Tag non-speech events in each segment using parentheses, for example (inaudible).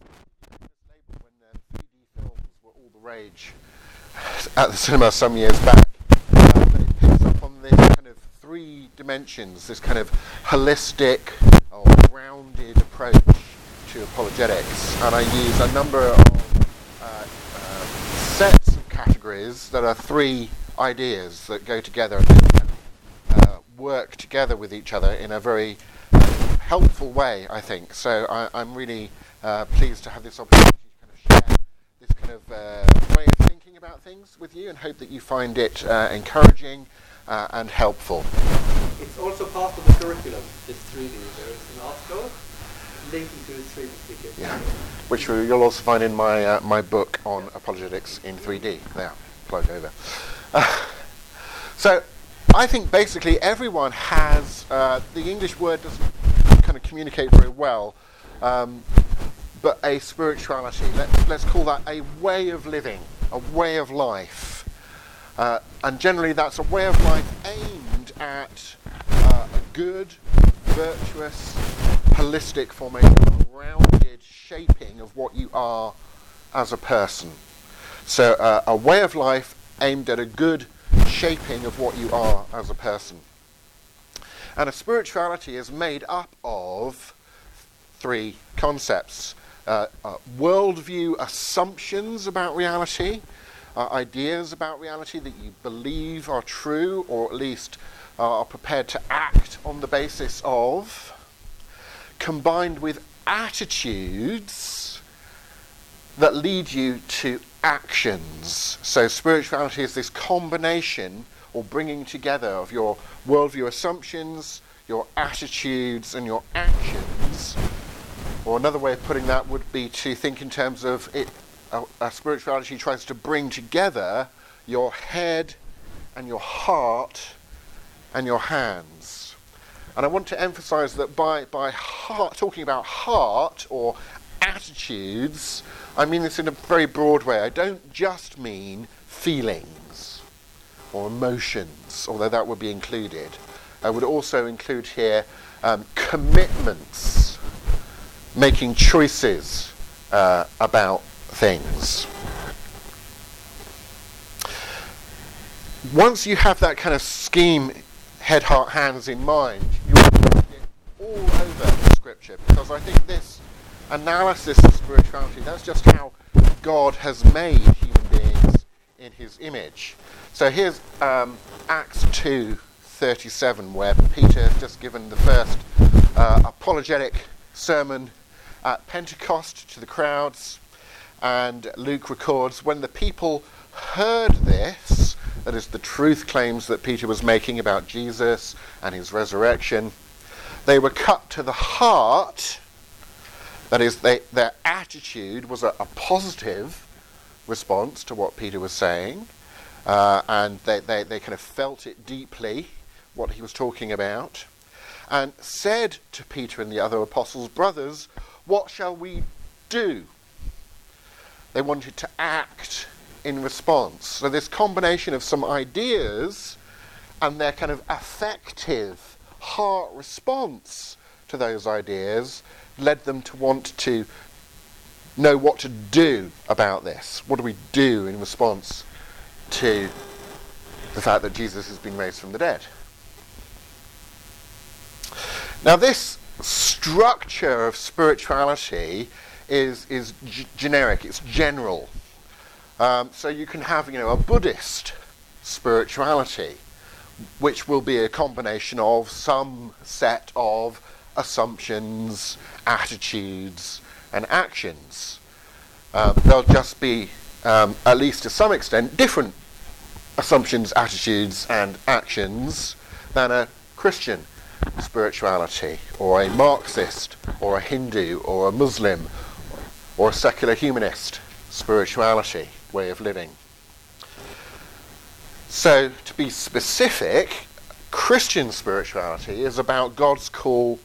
when uh, 3D films were all the rage at the cinema some years back. Uh, but it picks up on this kind of three dimensions, this kind of holistic or rounded approach to apologetics, and I use a number of uh, uh, sets of categories that are three ideas that go together and uh, work together with each other in a very helpful way, I think. So I, am really uh, pleased to have this opportunity to kind of share this kind of uh, way of thinking about things with you and hope that you find it uh, encouraging uh, and helpful. It's also part of the curriculum, this 3D. There is an article linking to the 3D Yeah, which you'll also find in my, uh, my book on apologetics in 3D. There, plug over. (laughs) so I think basically everyone has, uh, the English word doesn't kind of communicate very well, um, but a spirituality. Let's, let's call that a way of living, a way of life. Uh, and generally, that's a way of life aimed at uh, a good, virtuous, holistic formation, a rounded shaping of what you are as a person. So, uh, a way of life aimed at a good shaping of what you are as a person. And a spirituality is made up of three concepts uh, uh, worldview assumptions about reality, uh, ideas about reality that you believe are true or at least are prepared to act on the basis of, combined with attitudes that lead you to actions. So, spirituality is this combination or bringing together of your worldview assumptions, your attitudes, and your actions. Or another way of putting that would be to think in terms of it. A, a spirituality tries to bring together your head and your heart and your hands. And I want to emphasize that by, by heart, talking about heart or attitudes, I mean this in a very broad way. I don't just mean feelings or emotions, although that would be included. I would also include here um, commitments, making choices uh, about things. Once you have that kind of scheme, head, heart, hands in mind, you'll find it all over Scripture because I think this analysis of spirituality, that's just how God has made human beings in his image. So here's um, Acts 2:37, where Peter has just given the first uh, apologetic sermon at Pentecost to the crowds, and Luke records when the people heard this, that is, the truth claims that Peter was making about Jesus and his resurrection, they were cut to the heart. That is, they, their attitude was a, a positive response to what Peter was saying uh, and they, they, they kind of felt it deeply, what he was talking about, and said to Peter and the other apostles, Brothers, what shall we do? They wanted to act in response. So, this combination of some ideas and their kind of affective heart response to those ideas led them to want to know what to do about this. What do we do in response to the fact that Jesus has been raised from the dead. Now, this structure of spirituality is, is g- generic, it's general. Um, so you can have, you know, a Buddhist spirituality, which will be a combination of some set of assumptions, attitudes, and actions. Um, they'll just be um, at least to some extent, different assumptions, attitudes, and actions than a Christian spirituality, or a Marxist, or a Hindu, or a Muslim, or a secular humanist spirituality, way of living. So, to be specific, Christian spirituality is about God's call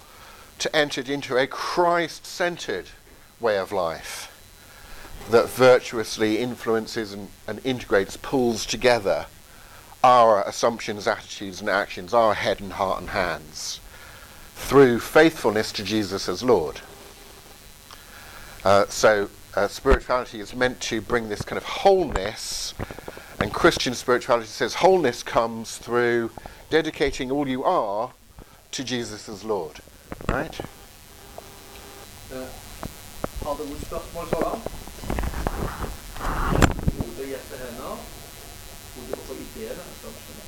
to enter into a Christ centered way of life that virtuously influences and, and integrates, pulls together our assumptions, attitudes, and actions, our head and heart and hands, through faithfulness to Jesus as Lord. Uh, so uh, spirituality is meant to bring this kind of wholeness, and Christian spirituality says wholeness comes through dedicating all you are to Jesus as Lord. Right? Eh, Hadde noen spørsmål så langt? Hodet gjetter hender. deler assumption.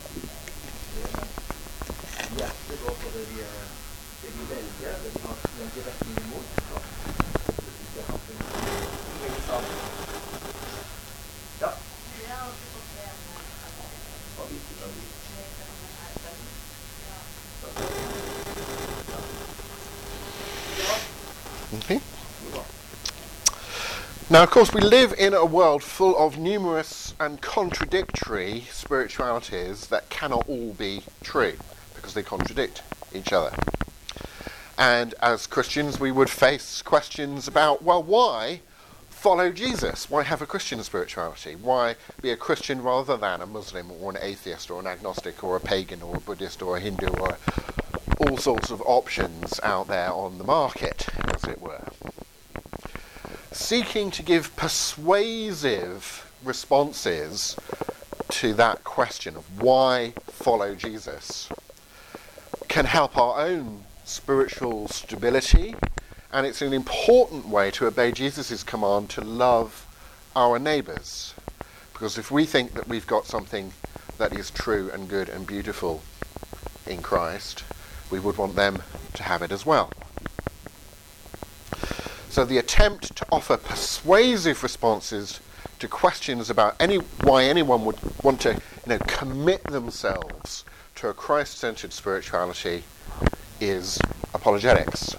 Okay. Now, of course, we live in a world full of numerous and contradictory spiritualities that cannot all be true because they contradict each other. And as Christians, we would face questions about, well, why follow Jesus? Why have a Christian spirituality? Why be a Christian rather than a Muslim or an atheist or an agnostic or a pagan or a Buddhist or a Hindu or all sorts of options out there on the market, as it were? Seeking to give persuasive responses to that question of why follow Jesus can help our own spiritual stability, and it's an important way to obey Jesus' command to love our neighbours. Because if we think that we've got something that is true and good and beautiful in Christ, we would want them to have it as well. So the attempt to offer persuasive responses to questions about any why anyone would want to you know commit themselves to a Christ-centered spirituality is apologetics.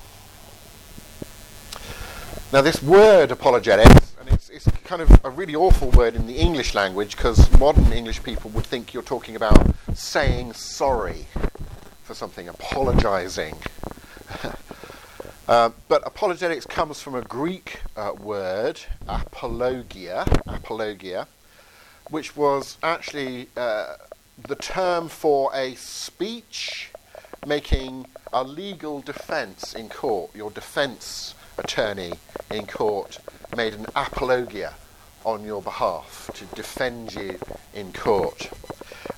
Now this word apologetics, and it's, it's kind of a really awful word in the English language because modern English people would think you're talking about saying sorry for something, apologizing. Uh, but apologetics comes from a Greek uh, word, apologia, apologia, which was actually uh, the term for a speech making a legal defense in court. Your defense attorney in court made an apologia on your behalf to defend you in court.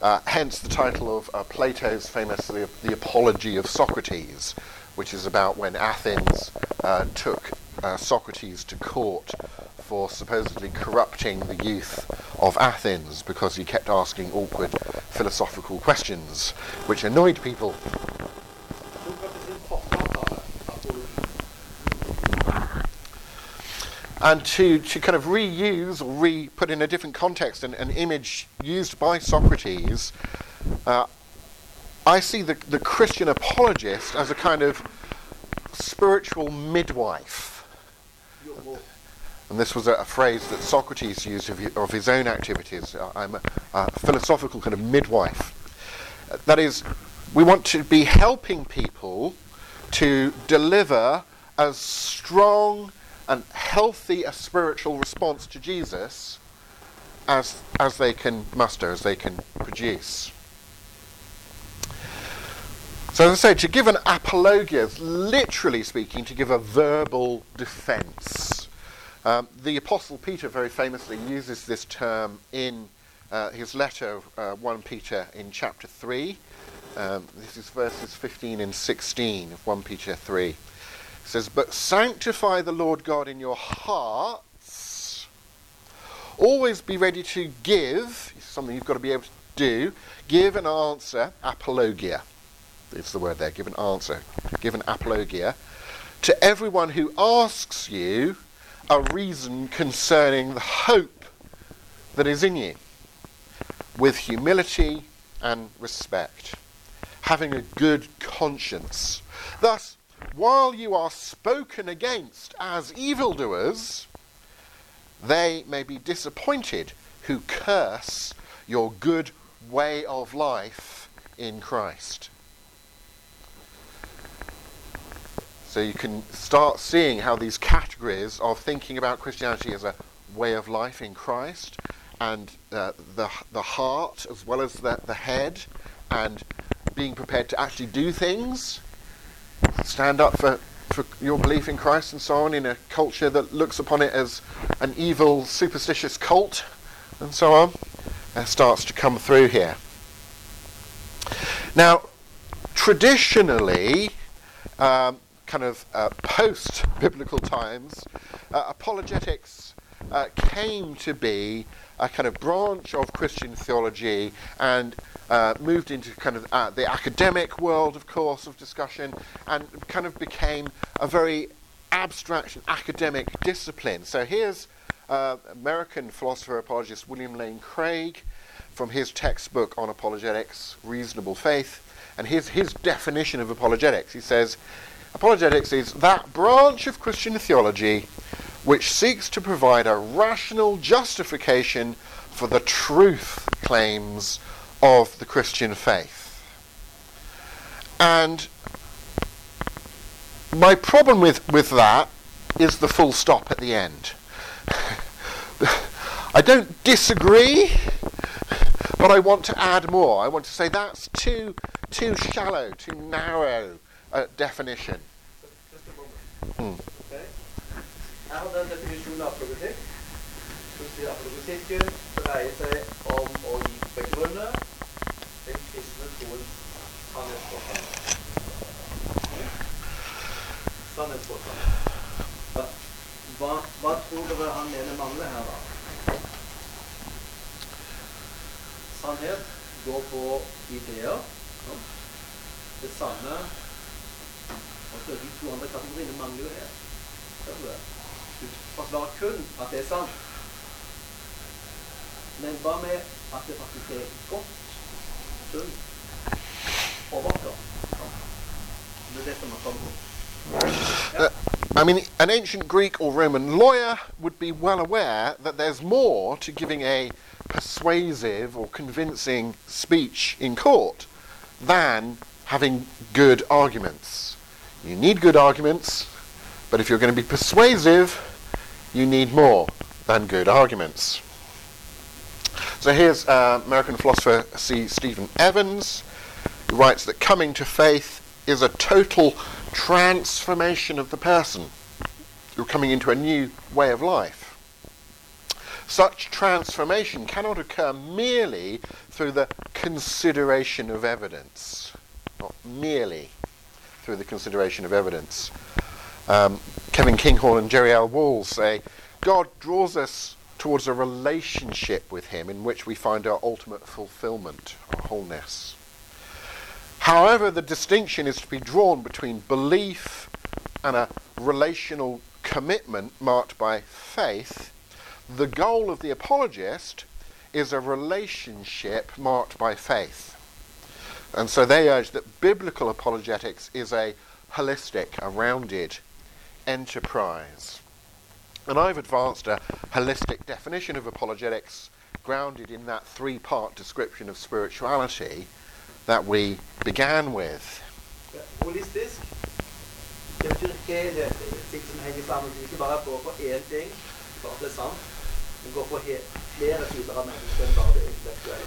Uh, hence the title of uh, Plato's famous the, the Apology of Socrates, which is about when Athens uh, took uh, Socrates to court for supposedly corrupting the youth of Athens because he kept asking awkward philosophical questions, which annoyed people. And to, to kind of reuse or re put in a different context an, an image used by Socrates, uh, I see the, the Christian apologist as a kind of spiritual midwife. And this was a, a phrase that Socrates used of, of his own activities. I'm a, a philosophical kind of midwife. That is, we want to be helping people to deliver as strong and healthy a spiritual response to Jesus as, as they can muster, as they can produce. So, as I say, to give an apologia is literally speaking to give a verbal defense. Um, the Apostle Peter very famously uses this term in uh, his letter, uh, 1 Peter, in chapter 3. Um, this is verses 15 and 16 of 1 Peter 3. It says, But sanctify the Lord God in your hearts. Always be ready to give, something you've got to be able to do, give an answer, apologia. It's the word there, give an answer, give an apologia, to everyone who asks you a reason concerning the hope that is in you, with humility and respect, having a good conscience. Thus, while you are spoken against as evildoers, they may be disappointed who curse your good way of life in Christ. So you can start seeing how these categories of thinking about Christianity as a way of life in Christ and uh, the, the heart as well as the, the head and being prepared to actually do things, stand up for, for your belief in Christ and so on in a culture that looks upon it as an evil, superstitious cult and so on, uh, starts to come through here. Now, traditionally, um, kind of uh, post biblical times, uh, apologetics uh, came to be a kind of branch of Christian theology and uh, moved into kind of uh, the academic world, of course, of discussion, and kind of became a very abstract academic discipline. So here's uh, American philosopher apologist William Lane Craig from his textbook on apologetics, Reasonable Faith, and here's his definition of apologetics. He says, Apologetics is that branch of Christian theology which seeks to provide a rational justification for the truth claims of the Christian faith. And my problem with, with that is the full stop at the end. (laughs) I don't disagree, but I want to add more. I want to say that's too too shallow, too narrow a definition. Just a moment. Okay. Jeg hadde en definisjon av apologetikk. som sier apologetikken dreier seg om å gi begrunne den kristne troens sannhetsforstand. Sannhetsforstand. Hva, hva, hva tror dere han mener mangler her, da? Sannhet går på ideer. Det det? Sant. Men med det sunt. Det det som. Uh, I mean, an ancient Greek or Roman lawyer would be well aware that there's more to giving a persuasive or convincing speech in court than having good arguments. You need good arguments, but if you're going to be persuasive, you need more than good arguments. So here's uh, American philosopher C. Stephen Evans, who writes that coming to faith is a total transformation of the person. You're coming into a new way of life. Such transformation cannot occur merely through the consideration of evidence, not merely through the consideration of evidence. Um, Kevin Kinghorn and Jerry L. Walls say God draws us towards a relationship with Him in which we find our ultimate fulfillment, our wholeness. However, the distinction is to be drawn between belief and a relational commitment marked by faith. The goal of the apologist is a relationship marked by faith. And so they urge that biblical apologetics is a holistic, a rounded enterprise. And I've advanced a holistic definition of apologetics grounded in that three part description of spirituality that we began with. Holistisk. Det betyr helhet. Ting som henger sammen. Du ikke bare går på én ting, at det er sant, men går på flere typer av mennesker enn bare det intellektuelle.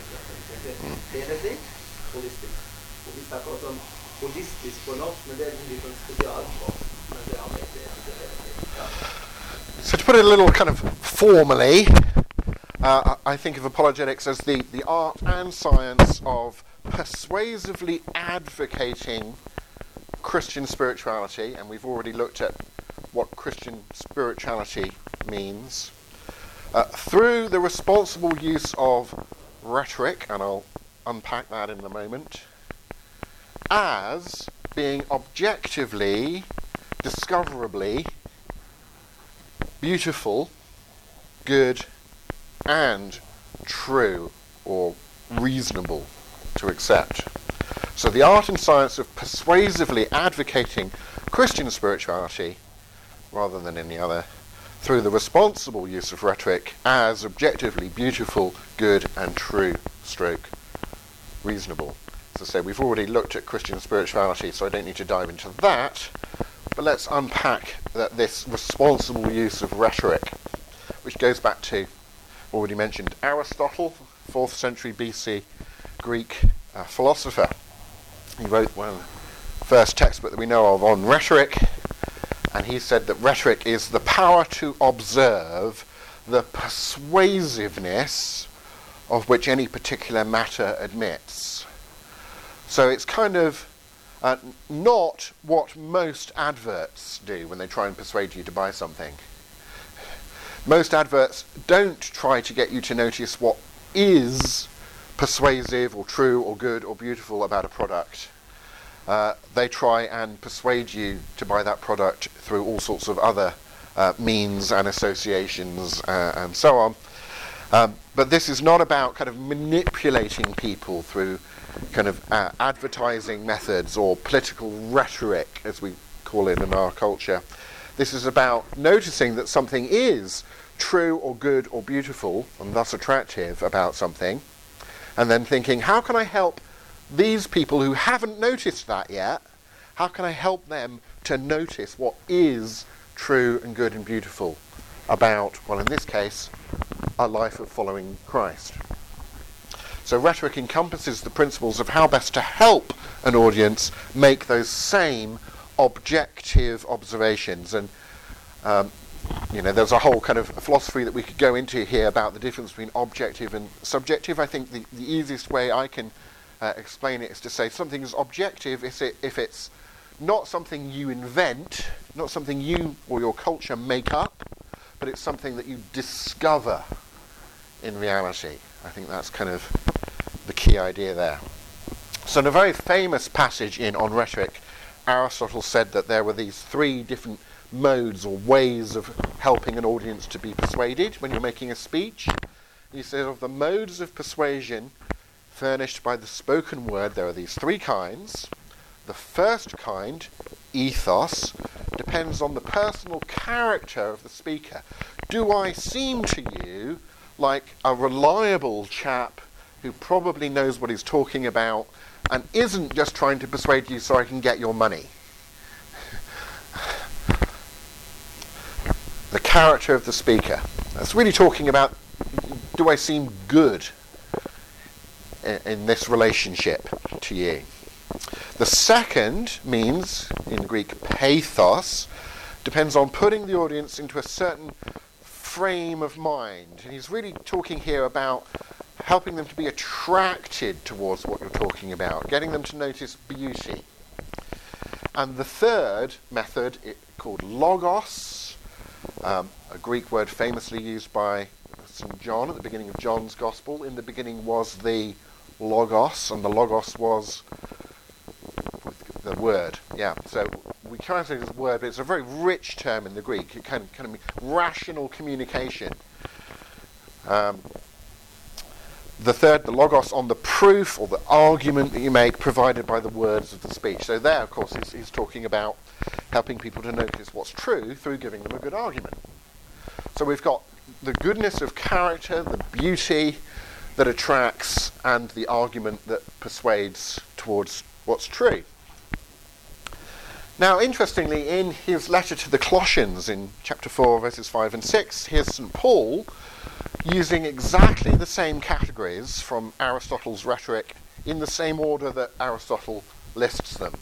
Helhetlig, holistisk. Og vi snakker også om holistisk på norsk, men det er en liten spesialspråk. Men det har med det, det, det, ja. So, to put it a little kind of formally, uh, I I think of apologetics as the, the art and science of persuasively advocating Christian spirituality, and we've already looked at what Christian spirituality means, uh, through the responsible use of rhetoric, and I'll unpack that in a moment, as being objectively, discoverably beautiful, good, and true or reasonable to accept. So, the art and science of persuasively advocating Christian spirituality rather than any other through the responsible use of rhetoric as objectively beautiful, good, and true, stroke, reasonable. As I say, we've already looked at Christian spirituality, so I don't need to dive into that. But let's unpack that this responsible use of rhetoric, which goes back to already mentioned Aristotle, 4th century BC Greek uh, philosopher. He wrote one of the first textbook that we know of on rhetoric, And he said that rhetoric is the power to observe the persuasiveness of which any particular matter admits. So it's kind of uh, not what most adverts do when they try and persuade you to buy something. Most adverts don't try to get you to notice what is persuasive or true or good or beautiful about a product. Uh, they try and persuade you to buy that product through all sorts of other uh, means and associations uh, and so on. Um, but this is not about kind of manipulating people through kind of uh, advertising methods or political rhetoric, as we call it in our culture. This is about noticing that something is true or good or beautiful and thus attractive about something, and then thinking, how can I help these people who haven't noticed that yet? How can I help them to notice what is true and good and beautiful about, well, in this case, a life of following Christ? So rhetoric encompasses the principles of how best to help an audience make those same objective observations. And um, you know, there's a whole kind of philosophy that we could go into here about the difference between objective and subjective. I think the, the easiest way I can uh, explain it is to say something is objective if, it, if it's not something you invent, not something you or your culture make up, but it's something that you discover in reality. I think that's kind of the key idea there. So in a very famous passage in On Rhetoric, Aristotle said that there were these three different modes or ways of helping an audience to be persuaded when you're making a speech. He said of the modes of persuasion furnished by the spoken word, there are these three kinds. The first kind, ethos, depends on the personal character of the speaker. Do I seem to you like a reliable chap who probably knows what he's talking about and isn't just trying to persuade you so I can get your money. the character of the speaker. That's really talking about do I seem good in, in this relationship to you? The second means, in Greek, pathos, depends on putting the audience into a certain frame of mind. And he's really talking here about helping them to be attracted towards what you're talking about, getting them to notice beauty. And the third method, it, called logos, um, a Greek word famously used by St. John at the beginning of John's Gospel. In the beginning was the logos, and the logos was the word. Yeah, so we translate it as word, but it's a very rich term in the Greek. It can kind of mean rational communication. Um, the third, the logos, on the proof or the argument that you make provided by the words of the speech. So there, of course, he's, he's talking about helping people to notice what's true through giving them a good argument. So we've got the goodness of character, the beauty that attracts, and the argument that persuades towards what's true. Now, interestingly, in his letter to the Colossians in chapter 4, verses 5 and 6, here's St. Paul using exactly the same categories from Aristotle's rhetoric in the same order that Aristotle lists them.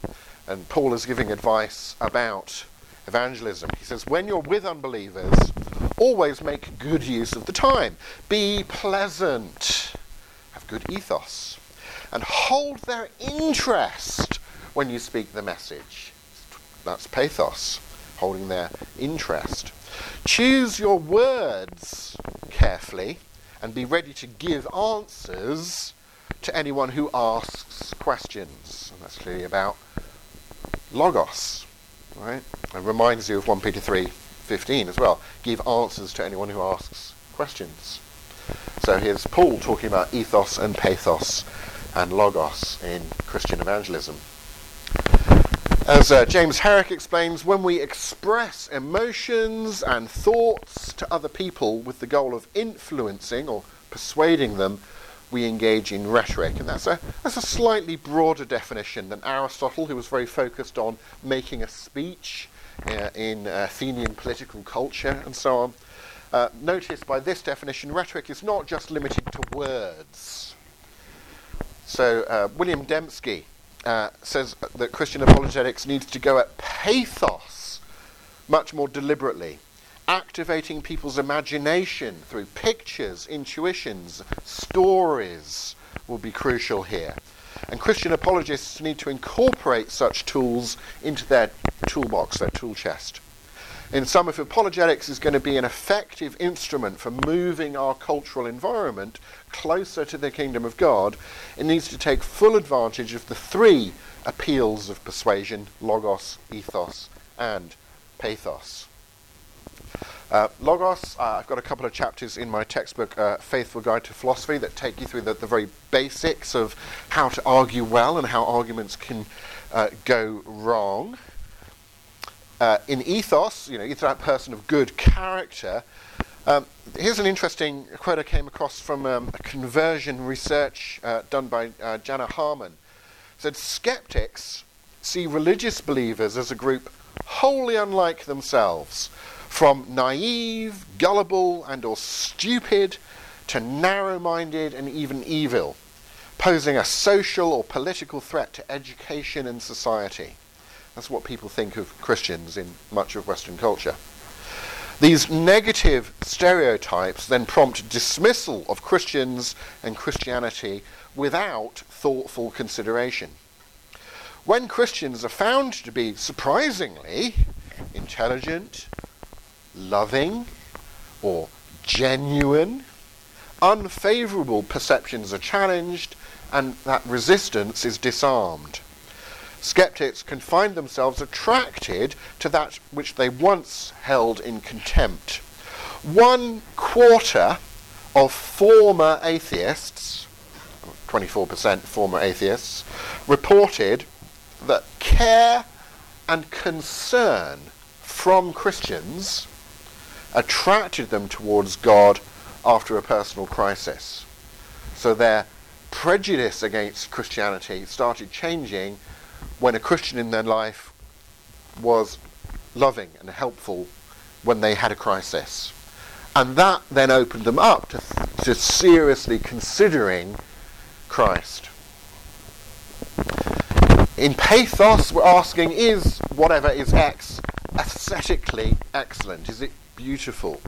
And Paul is giving advice about evangelism. He says, When you're with unbelievers, always make good use of the time. Be pleasant. Have good ethos. And hold their interest when you speak the message. That's pathos, holding their interest. Choose your words carefully and be ready to give answers to anyone who asks questions. And that's clearly about logos, right? And reminds you of 1 Peter 3:15 as well. Give answers to anyone who asks questions. So here's Paul talking about ethos and pathos and logos in Christian evangelism. As uh, James Herrick explains, when we express emotions and thoughts to other people with the goal of influencing or persuading them, we engage in rhetoric. And that's a, that's a slightly broader definition than Aristotle, who was very focused on making a speech uh, in Athenian political culture and so on. Uh, notice by this definition, rhetoric is not just limited to words. So, uh, William Dembski uh, says that Christian apologetics needs to go at pathos much more deliberately. Activating people's imagination through pictures, intuitions, stories will be crucial here. And Christian apologists need to incorporate such tools into their toolbox, their tool chest. In some, if apologetics is going to be an effective instrument for moving our cultural environment closer to the kingdom of God, it needs to take full advantage of the three appeals of persuasion logos, ethos, and pathos. Uh, logos, uh, I've got a couple of chapters in my textbook, uh, Faithful Guide to Philosophy, that take you through the, the, very basics of how to argue well and how arguments can uh, go wrong. Uh, in ethos, you know, he's that person of good character. Um, here's an interesting quote I came across from um, a conversion research uh, done by uh, Jana Harmon. Said skeptics see religious believers as a group wholly unlike themselves, from naive, gullible, and or stupid to narrow-minded and even evil, posing a social or political threat to education and society. That's what people think of Christians in much of Western culture. These negative stereotypes then prompt dismissal of Christians and Christianity without thoughtful consideration. When Christians are found to be surprisingly intelligent, loving, or genuine, unfavorable perceptions are challenged and that resistance is disarmed skeptics can find themselves attracted to that which they once held in contempt. One quarter of former atheists, 24% former atheists, reported that care and concern from Christians attracted them towards God after a personal crisis. So their prejudice against Christianity started changing when a Christian in their life was loving and helpful when they had a crisis. And that then opened them up to, to seriously considering Christ. In pathos, we're asking is whatever is X aesthetically excellent? Is it beautiful?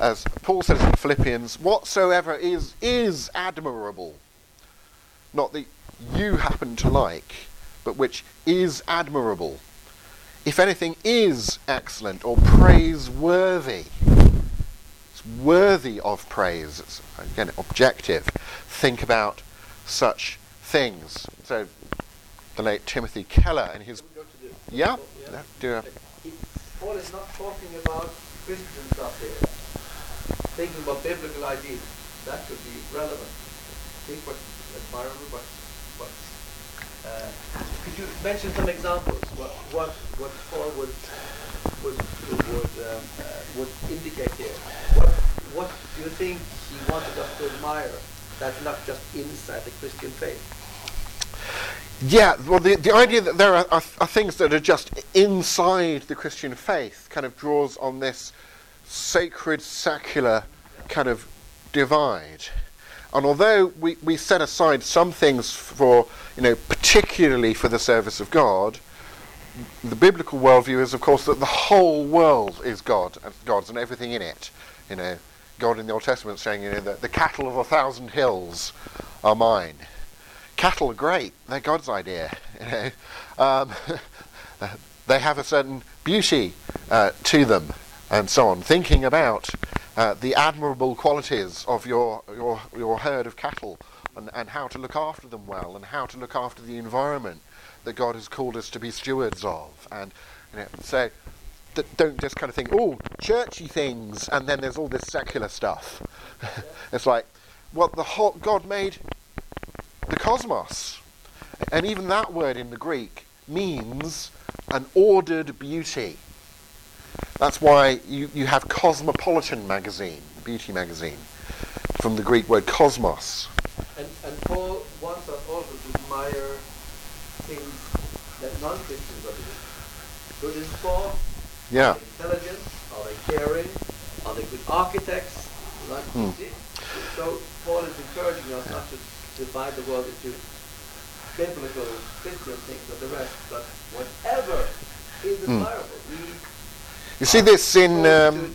As Paul says in Philippians, whatsoever is, is admirable. Not that you happen to like, but which is admirable, if anything is excellent or praiseworthy, it's worthy of praise. It's, again, objective. Think about such things. So, the late Timothy Keller in his. Yeah? yeah. Do a, Paul is not talking about Christian stuff here. Thinking about biblical ideas. That could be relevant. Think what's admirable, but uh, could you mention some examples? What what what Paul would would would um, uh, would indicate here? What what do you think he wanted us to admire? That's not just inside the Christian faith. Yeah, well, the, the idea that there are, are, are, things that are just inside the Christian faith kind of draws on this sacred secular kind of divide. And although we, we set aside some things for, you know, particularly for the service of God, the biblical worldview is, of course, that the whole world is God, God's, and everything in it. You know, God in the Old Testament saying, you know, that the cattle of a thousand hills are mine. Cattle are great; they're God's idea. (laughs) You know, um, (laughs) they have a certain beauty uh, to them, and so on. Thinking about uh, the admirable qualities of your, your, your herd of cattle and, and how to look after them well and how to look after the environment that God has called us to be stewards of. And you know, so don't just kind of think, oh, churchy things, and then there's all this secular stuff. (laughs) it's like, well, the God made the cosmos. And even that word in the Greek means an ordered beauty. That's why you, you have Cosmopolitan magazine, beauty magazine, from the Greek word cosmos. And, and Paul wants us also to admire things that non-Christians are doing. Good in sport, yeah. are they intelligent, are they caring, are they good architects? Hmm. So Paul is encouraging us not to divide the world into biblical Christian things and the rest, but whatever is hmm. desirable. We You see this in um,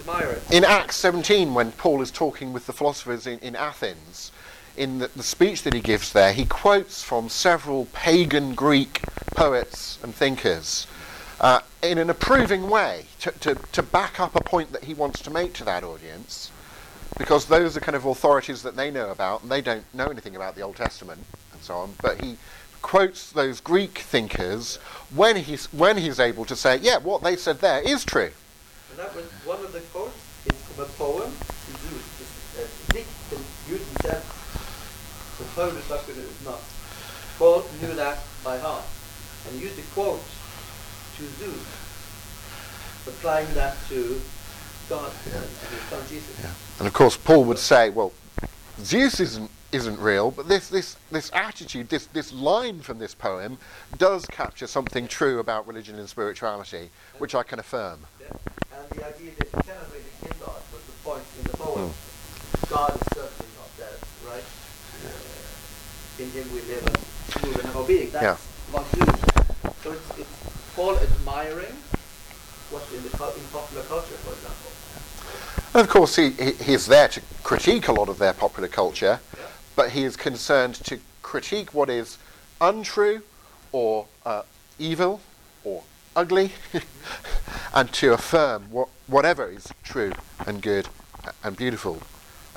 in Acts 17 when Paul is talking with the philosophers in, in Athens. In the, the speech that he gives there, he quotes from several pagan Greek poets and thinkers uh, in an approving way to, to, to back up a point that he wants to make to that audience, because those are kind of authorities that they know about, and they don't know anything about the Old Testament and so on. But he quotes those Greek thinkers when he's when he's able to say, yeah, what they said there is true. And that was one of the quotes is from a poem to do with uh, dikt den Guden selv. Så Paulus snakker det utenat. Paul knew that by heart. And he used the quote to Zeus, applying that to God and, and his son Jesus. And of course, Paul would say, well, Zeus isn't isn't real, but this this this attitude, this this line from this poem, does capture something true about religion and spirituality, which I can affirm. Yeah. The idea that you cannot really kill God was the point in the poem. God is certainly not dead, right? Uh, in him we live and move and have our being. That's Yeah. what. So it's, it's Paul admiring what's in the in popular culture, for example. And of course, he, he he's there to critique a lot of their popular culture, Yeah. but he is concerned to critique what is untrue, or uh, evil, or ugly, (laughs) and to affirm what, whatever is true and good and beautiful,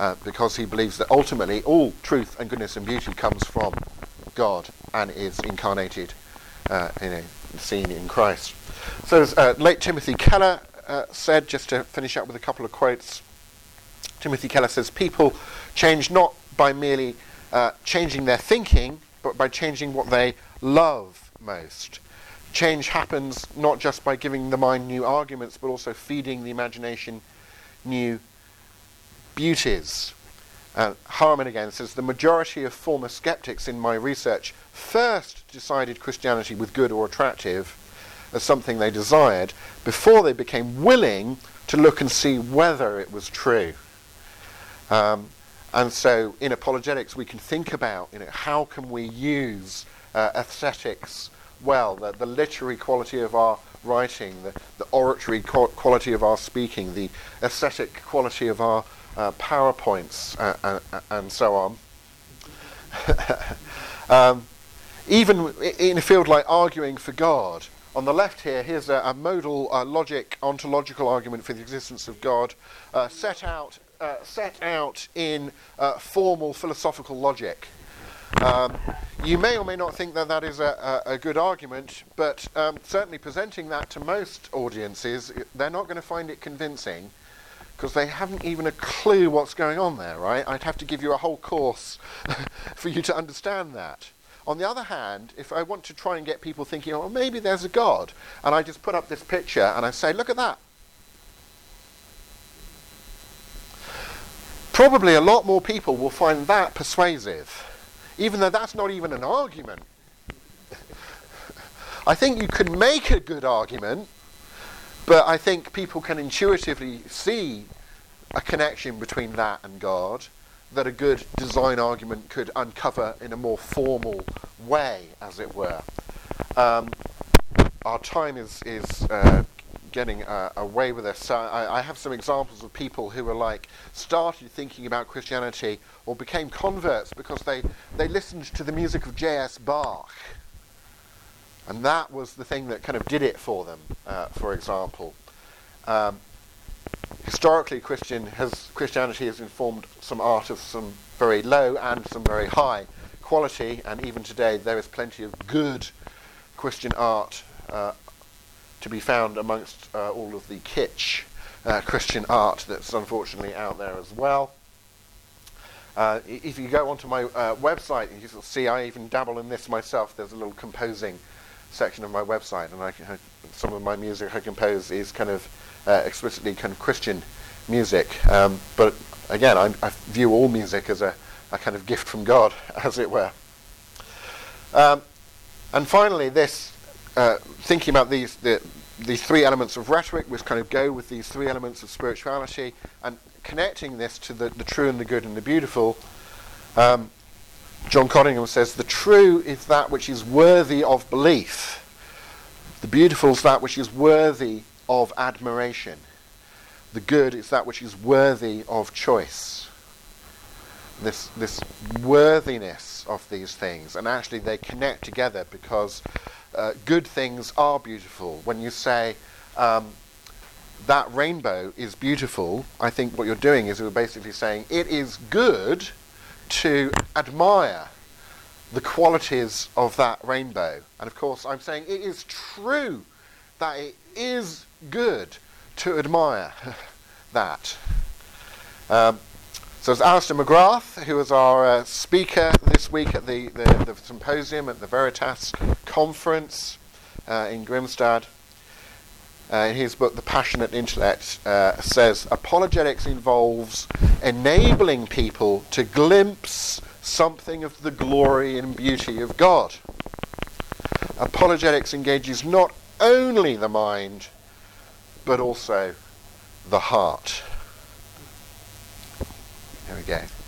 uh, because he believes that ultimately all truth and goodness and beauty comes from God and is incarnated uh, in a seen in Christ. So, as uh, late Timothy Keller uh, said, just to finish up with a couple of quotes, Timothy Keller says, People change not by merely uh, changing their thinking, but by changing what they love most. Change happens not just by giving the mind new arguments, but also feeding the imagination new beauties. Uh, Harmon again says the majority of former skeptics in my research first decided Christianity was good or attractive as something they desired before they became willing to look and see whether it was true. Um, and so in apologetics we can think about you know, how can we use uh, aesthetics well, the, the literary quality of our writing, the, the oratory qu- quality of our speaking, the aesthetic quality of our uh, PowerPoints, uh, uh, uh, and so on. (laughs) um, even in a field like arguing for God, on the left here, here's a, a modal uh, logic ontological argument for the existence of God, uh, set out set out in formal philosophical logic. Um, you may or may not think that that is a, a, a good argument, but um, certainly presenting that to most audiences, they're not going to find it convincing because they haven't even a clue what's going on there, right? I'd have to give you a whole course (laughs) for you to understand that. On the other hand, if I want to try and get people thinking, oh, maybe there's a God, and I just put up this picture and I say, look at that. Probably a lot more people will find that persuasive, even though that's not even an argument. I think you can make a good argument, but I think people can intuitively see a connection between that and God that a good design argument could uncover in a more formal way, as it were. Um, our time is, is uh, getting uh, away with this. So I, I have some examples of people who were like started thinking about Christianity or became converts because they, they listened to the music of J.S. Bach. And that was the thing that kind of did it for them, uh, for example. Um, historically, Christian has, Christianity has informed some art of some very low and some very high quality, and even today there is plenty of good Christian art uh, to be found amongst uh, all of the kitsch uh, Christian art that's unfortunately out there as well. Uh, if you go onto my uh, website, you will see I even dabble in this myself. There's a little composing section of my website, and I, can- some of my music I compose is kind of uh, explicitly kind of Christian music. Um, but again, I, I view all music as a, a kind of gift from God, (laughs) as it were. Um, and finally, this uh, thinking about these the, these three elements of rhetoric, which kind of go with these three elements of spirituality, and connecting this to the, the true and the good and the beautiful. Um, John Cottingham says, The true is that which is worthy of belief. The beautiful is that which is worthy of admiration. The good is that which is worthy of choice. This, this worthiness of these things, and actually they connect together because uh, good things are beautiful. When you say um, that rainbow is beautiful, I think what you're doing is you're basically saying it is good to admire the qualities of that rainbow. And of course, I'm saying it is true that it is good to admire (laughs) that. Um, so it's Alister McGrath, who was our uh, speaker this week at the, the, the, symposium at the Veritas conference uh, in Grimstad. Uh, in his book, The Passionate Intellect, uh, says apologetics involves enabling people to glimpse something of the glory and beauty of God. Apologetics engages not only the mind, but also the heart. There we go.